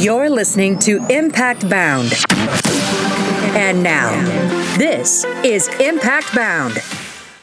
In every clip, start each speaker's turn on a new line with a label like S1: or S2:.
S1: You're listening to Impact Bound. And now, this is Impact Bound.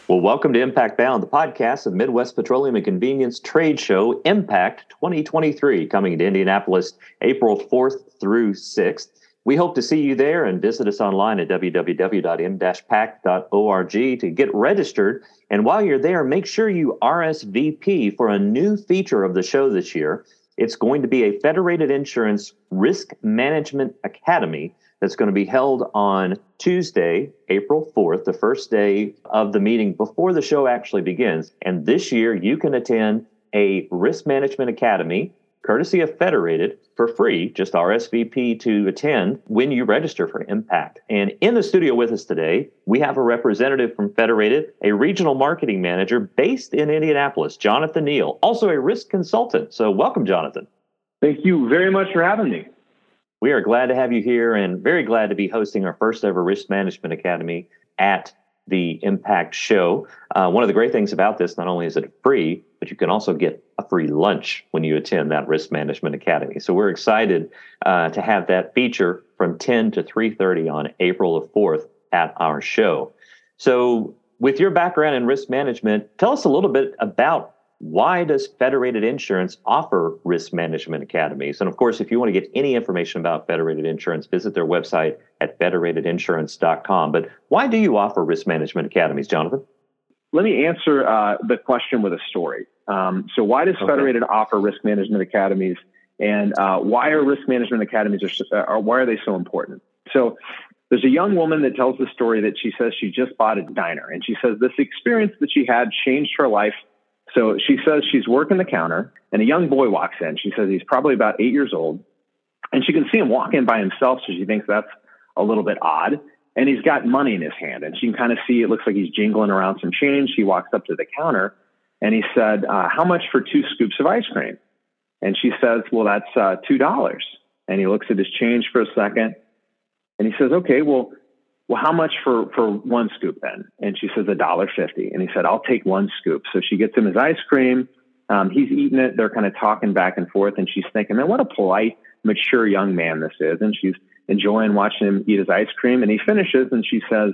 S2: Well, welcome to Impact Bound, the podcast of Midwest Petroleum and Convenience Trade Show Impact 2023, coming to Indianapolis April 4th through 6th. We hope to see you there and visit us online at www.m-pact.org to get registered. And while you're there, make sure you RSVP for a new feature of the show this year. It's going to be a Federated Insurance Risk Management Academy that's going to be held on Tuesday, April 4th, the first day of the meeting before the show actually begins. And this year, you can attend a Risk Management Academy courtesy of Federated for free, just RSVP to attend when you register for Impact. And in the studio with us today, we have a representative from Federated, a regional marketing manager based in Indianapolis, Jonathan Neal, also a risk consultant. So, welcome, Jonathan.
S3: Thank you very much for having me.
S2: We are glad to have you here and very glad to be hosting our first ever Risk Management Academy at the Impact Show. Uh, one of the great things about this, not only is it free, but you can also get a free lunch when you attend that Risk Management Academy. So we're excited uh, to have that feature from 10 to 3:30 on April the 4th at our show. So, with your background in risk management, tell us a little bit about why does Federated Insurance offer risk management academies? And of course, if you want to get any information about Federated Insurance, visit their website at federatedinsurance.com. But why do you offer risk management academies, Jonathan?
S3: Let me answer uh, the question with a story. Um, so, why does okay. Federated offer risk management academies, and uh, why are risk management academies are, uh, why are they so important? So, there's a young woman that tells the story that she says she just bought a diner, and she says this experience that she had changed her life so she says she's working the counter, and a young boy walks in. She says he's probably about eight years old, and she can see him walk in by himself, so she thinks that's a little bit odd. And he's got money in his hand, and she can kind of see it looks like he's jingling around some change. He walks up to the counter, and he said, uh, "How much for two scoops of ice cream?" And she says, "Well, that's uh, two dollars." And he looks at his change for a second, and he says, "Okay, well." well, how much for, for one scoop then? And she says, a dollar fifty. And he said, I'll take one scoop. So she gets him his ice cream. Um, he's eating it. They're kind of talking back and forth. And she's thinking, man, what a polite, mature young man this is. And she's enjoying watching him eat his ice cream. And he finishes and she says,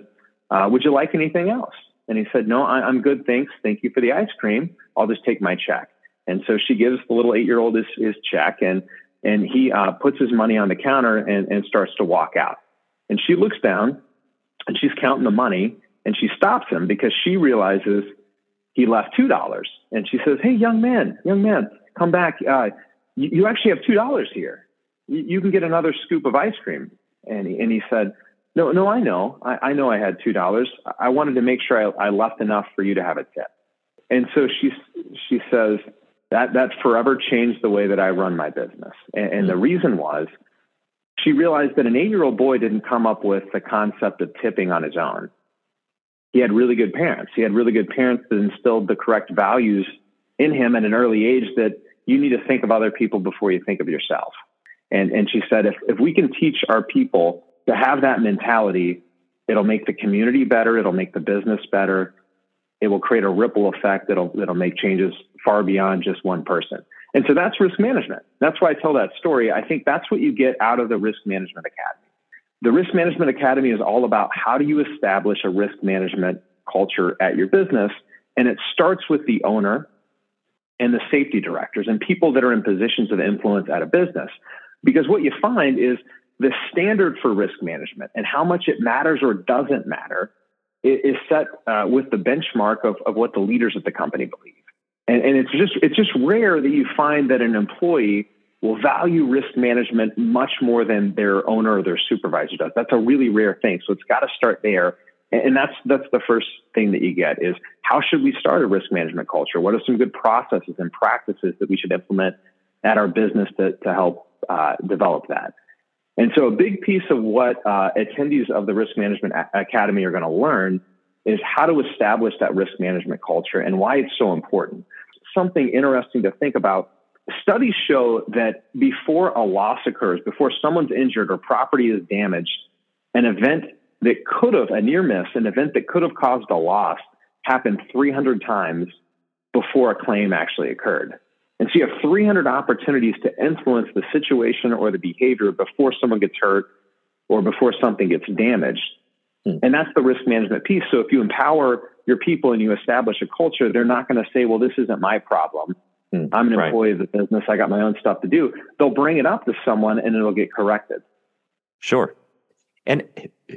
S3: uh, would you like anything else? And he said, no, I, am good. Thanks. Thank you for the ice cream. I'll just take my check. And so she gives the little eight year old his, his check and, and he uh, puts his money on the counter and, and starts to walk out. And she looks down and she's counting the money and she stops him because she realizes he left two dollars and she says hey young man young man come back uh, you, you, actually have two dollars here you, can get another scoop of ice cream and he, and he said no no i know i, I know i had two dollars i wanted to make sure I, I left enough for you to have a tip and so she she says that that forever changed the way that i run my business and, and the mm-hmm. reason was she realized that an eight year old boy didn't come up with the concept of tipping on his own. He had really good parents. He had really good parents that instilled the correct values in him at an early age that you need to think of other people before you think of yourself. And, and she said, if, if we can teach our people to have that mentality, it'll make the community better, it'll make the business better, it will create a ripple effect that'll, that'll make changes far beyond just one person. And so that's risk management. That's why I tell that story. I think that's what you get out of the Risk Management Academy. The Risk Management Academy is all about how do you establish a risk management culture at your business. And it starts with the owner and the safety directors and people that are in positions of influence at a business. Because what you find is the standard for risk management and how much it matters or doesn't matter is set uh, with the benchmark of, of what the leaders at the company believe. And, and it's just it's just rare that you find that an employee will value risk management much more than their owner or their supervisor does. That's a really rare thing. So it's got to start there. And that's that's the first thing that you get is how should we start a risk management culture? What are some good processes and practices that we should implement at our business to, to help uh, develop that? And so a big piece of what uh, attendees of the Risk Management Academy are going to learn is how to establish that risk management culture and why it's so important. Something interesting to think about. Studies show that before a loss occurs, before someone's injured or property is damaged, an event that could have, a near miss, an event that could have caused a loss happened 300 times before a claim actually occurred. And so you have 300 opportunities to influence the situation or the behavior before someone gets hurt or before something gets damaged. Hmm. And that's the risk management piece. So if you empower your people and you establish a culture, they're not going to say, well, this isn't my problem. Hmm. I'm an right. employee of the business. I got my own stuff to do. They'll bring it up to someone and it'll get corrected.
S2: Sure. And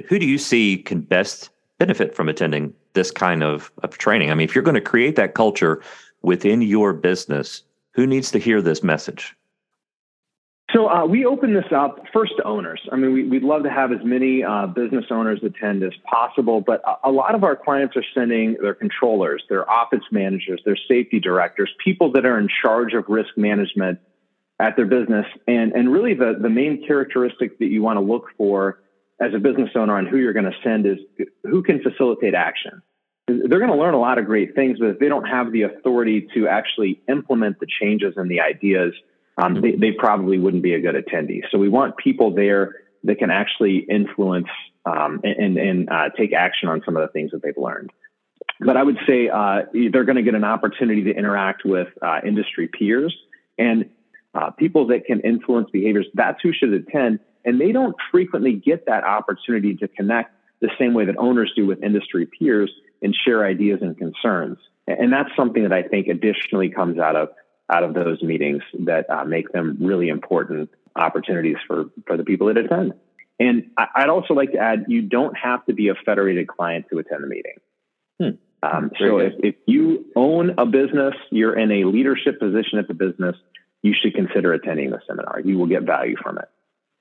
S2: who do you see can best benefit from attending this kind of, of training? I mean, if you're going to create that culture within your business, who needs to hear this message?
S3: So uh, we open this up first to owners. I mean, we, would love to have as many uh, business owners attend as possible, but a, a, lot of our clients are sending their controllers, their office managers, their safety directors, people that are in charge of risk management at their business. And, and really the, the main characteristic that you want to look for as a business owner on who you're going to send is who can facilitate action. They're going to learn a lot of great things, but if they don't have the authority to actually implement the changes and the ideas, um, they, they, probably wouldn't be a good attendee. So we want people there that can actually influence um, and, and uh, take action on some of the things that they've learned. But I would say uh, they're going to get an opportunity to interact with uh, industry peers and uh, people that can influence behaviors. That's who should attend. And they don't frequently get that opportunity to connect the same way that owners do with industry peers and share ideas and concerns. And that's something that I think additionally comes out of out of those meetings that uh, make them really important opportunities for, for the people that attend. And I, would also like to add, you don't have to be a federated client to attend the meeting. Hmm. Um, so if, if you own a business, you're in a leadership position at the business, you should consider attending the seminar. You will get value from it.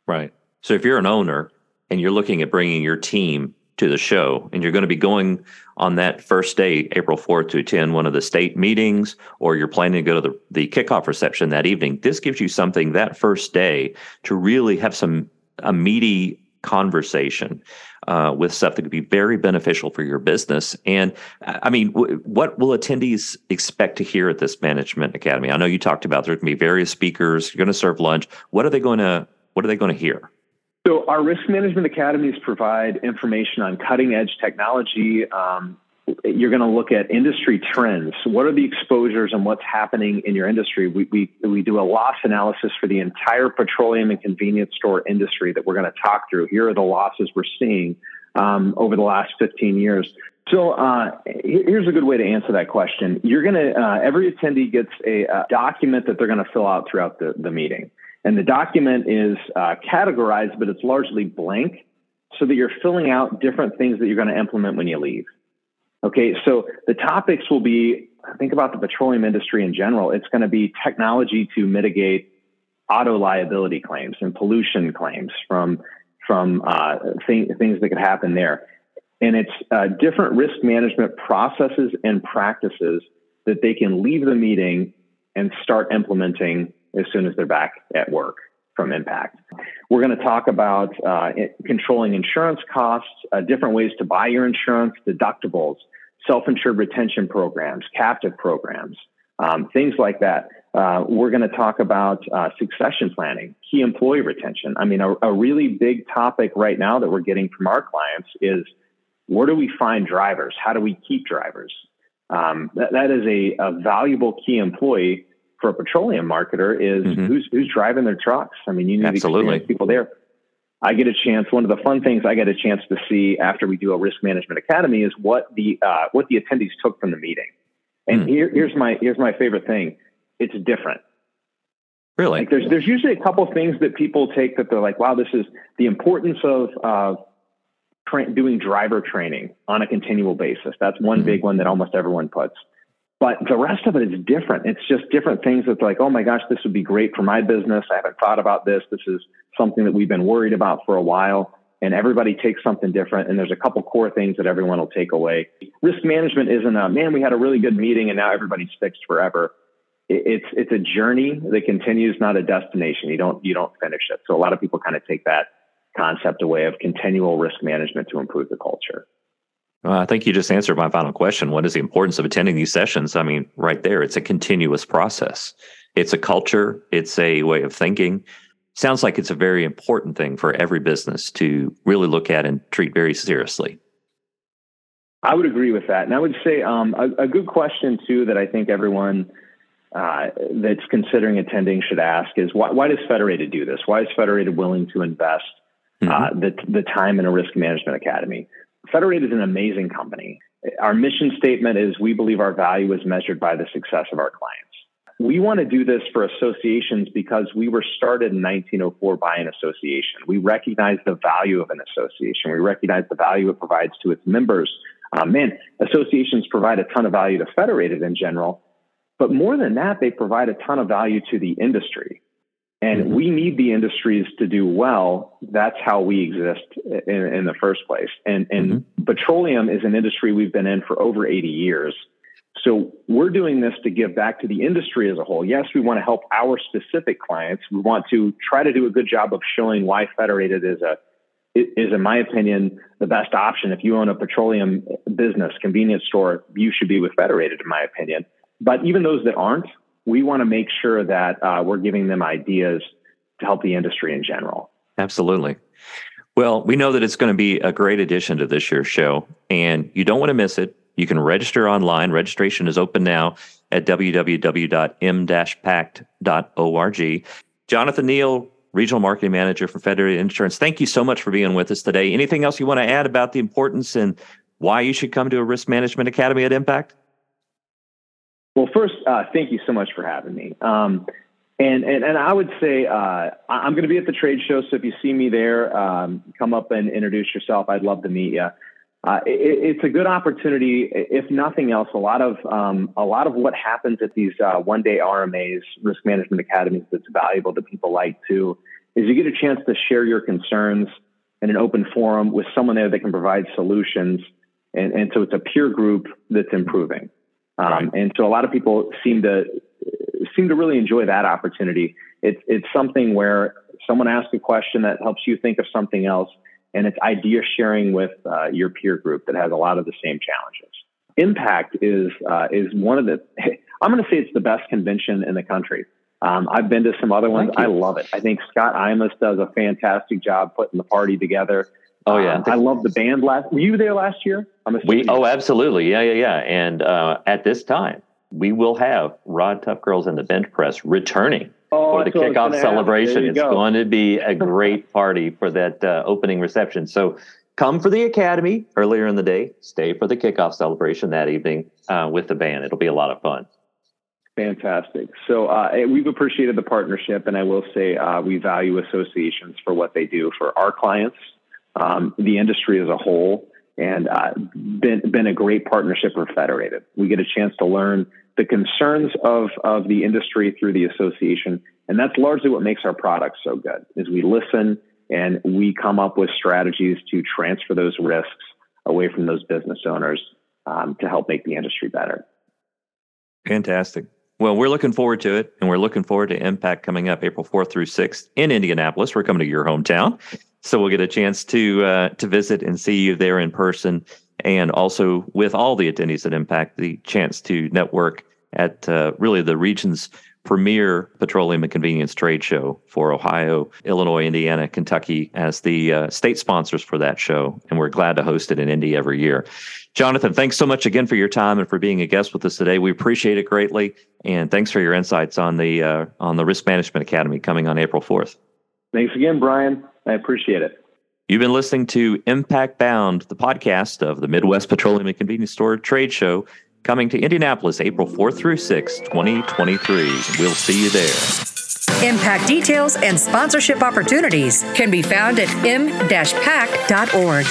S2: Right. So if you're an owner and you're looking at bringing your team to the show and you're going to be going on that first day april 4th to attend one of the state meetings or you're planning to go to the, the kickoff reception that evening. This gives you something that first day to really have some a meaty conversation uh, with stuff that could be very beneficial for your business. And i mean w- what will attendees expect to hear at this management academy? I know you talked about going to be various speakers you're going to serve lunch. What are they going to what are they going to hear
S3: so our risk management academies provide information on cutting edge technology. Um, you're going to look at industry trends. What are the exposures and what's happening in your industry? We, we, we do a loss analysis for the entire petroleum and convenience store industry that we're going to talk through. Here are the losses we're seeing um, over the last 15 years. So uh, here's a good way to answer that question. You're going to, uh, every attendee gets a, document that they're going to fill out throughout the, the meeting. And the document is uh, categorized, but it's largely blank so that you're filling out different things that you're going to implement when you leave. Okay, so the topics will be think about the petroleum industry in general. It's going to be technology to mitigate auto liability claims and pollution claims from from uh, th- things that could happen there. And it's uh, different risk management processes and practices that they can leave the meeting and start implementing as soon as they're back at work from impact. We're going to talk about uh, controlling insurance costs, uh, different ways to buy your insurance, deductibles, self-insured retention programs, captive programs, um, things like that. Uh, we're going to talk about uh, succession planning, key employee retention. I mean, a, a, really big topic right now that we're getting from our clients is where do we find drivers? How do we keep drivers? Um, that, that is a, a valuable key employee for a petroleum marketer is mm-hmm. who's who's driving their trucks. I mean, you need Absolutely. people there. I get a chance. One of the fun things I get a chance to see after we do a risk management academy is what the uh, what the attendees took from the meeting. And mm-hmm. here, here's my here's my favorite thing. It's different.
S2: Really?
S3: Like there's there's usually a couple things that people take that they're like, wow, this is the importance of uh, tra- doing driver training on a continual basis. That's one mm-hmm. big one that almost everyone puts. But the rest of it is different. It's just different things that's like, oh my gosh, this would be great for my business. I haven't thought about this. This is something that we've been worried about for a while. And everybody takes something different. And there's a couple core things that everyone will take away. Risk management isn't a man, we had a really good meeting and now everybody's fixed forever. It's it's a journey that continues, not a destination. You don't you don't finish it. So a lot of people kind of take that concept away of continual risk management to improve the culture.
S2: Well, I think you just answered my final question. What is the importance of attending these sessions? I mean, right there, it's a continuous process. It's a culture, it's a way of thinking. Sounds like it's a very important thing for every business to really look at and treat very seriously.
S3: I would agree with that. And I would say um, a, a, good question, too, that I think everyone uh, that's considering attending should ask is why, why, does Federated do this? Why is Federated willing to invest uh, mm-hmm. the, the time in a risk management academy? Federated is an amazing company. Our mission statement is we believe our value is measured by the success of our clients. We want to do this for associations because we were started in 1904 by an association. We recognize the value of an association. We recognize the value it provides to its members. Uh, man, associations provide a ton of value to Federated in general, but more than that, they provide a ton of value to the industry. And mm-hmm. we need the industries to do well. That's how we exist in, in the first place. And, and mm-hmm. petroleum is an industry we've been in for over 80 years. So we're doing this to give back to the industry as a whole. Yes, we want to help our specific clients. We want to try to do a good job of showing why Federated is a is, in my opinion, the best option. If you own a petroleum business, convenience store, you should be with Federated, in my opinion. But even those that aren't, we want to make sure that uh, we're giving them ideas to help the industry in general.
S2: Absolutely. Well, we know that it's going to be a great addition to this year's show, and you don't want to miss it. You can register online. Registration is open now at www.m-pact.org. Jonathan Neal, Regional Marketing Manager for Federated Insurance, thank you so much for being with us today. Anything else you want to add about the importance and why you should come to a Risk Management Academy at Impact?
S3: Well, first, uh, thank you so much for having me. Um, and, and, and I would say uh, I'm going to be at the trade show, so if you see me there, um, come up and introduce yourself. I'd love to meet you. Uh, it, it's a good opportunity, if nothing else. A lot of um, a lot of what happens at these uh, one day RMAs, risk management academies, that's valuable to people like too, is you get a chance to share your concerns in an open forum with someone there that can provide solutions, and, and so it's a peer group that's improving. Um, right. And so a lot of people seem to seem to really enjoy that opportunity. It's it's something where someone asks a question that helps you think of something else, and it's idea sharing with uh, your peer group that has a lot of the same challenges. Impact is uh, is one of the. I'm going to say it's the best convention in the country. Um, I've been to some other ones. I love it. I think Scott Imus does a fantastic job putting the party together.
S2: Oh yeah, um,
S3: I love the band. Last were you there last year?
S2: I'm we oh absolutely yeah yeah yeah. And uh, at this time, we will have Rod Tough Girls and the Bench Press returning oh, for the kickoff celebration. It's go. going to be a great party for that uh, opening reception. So come for the academy earlier in the day. Stay for the kickoff celebration that evening uh, with the band. It'll be a lot of fun.
S3: Fantastic. So uh, we've appreciated the partnership, and I will say uh, we value associations for what they do for our clients um, the industry as a whole, and uh, been been a great partnership for Federated. We get a chance to learn the concerns of of the industry through the association, and that's largely what makes our products so good. Is we listen and we come up with strategies to transfer those risks away from those business owners um, to help make the industry better.
S2: Fantastic. Well, we're looking forward to it, and we're looking forward to Impact coming up April 4th through 6th in Indianapolis. We're coming to your hometown, so we'll get a chance to uh, to visit and see you there in person, and also with all the attendees at Impact, the chance to network at uh, really the region's premier petroleum and convenience trade show for Ohio, Illinois, Indiana, Kentucky as the uh, state sponsors for that show. And we're glad to host it in Indy every year. Jonathan, thanks so much again for your time and for being a guest with us today. We appreciate it greatly. And thanks for your insights on the uh, on the Risk Management Academy coming on April 4th.
S3: Thanks again, Brian. I appreciate it.
S2: You've been listening to Impact Bound, the podcast of the Midwest Petroleum and Convenience Store Trade Show coming to Indianapolis April 4th through 6th, 2023. We'll see you there.
S1: Impact details and sponsorship opportunities can be found at m-pact.org.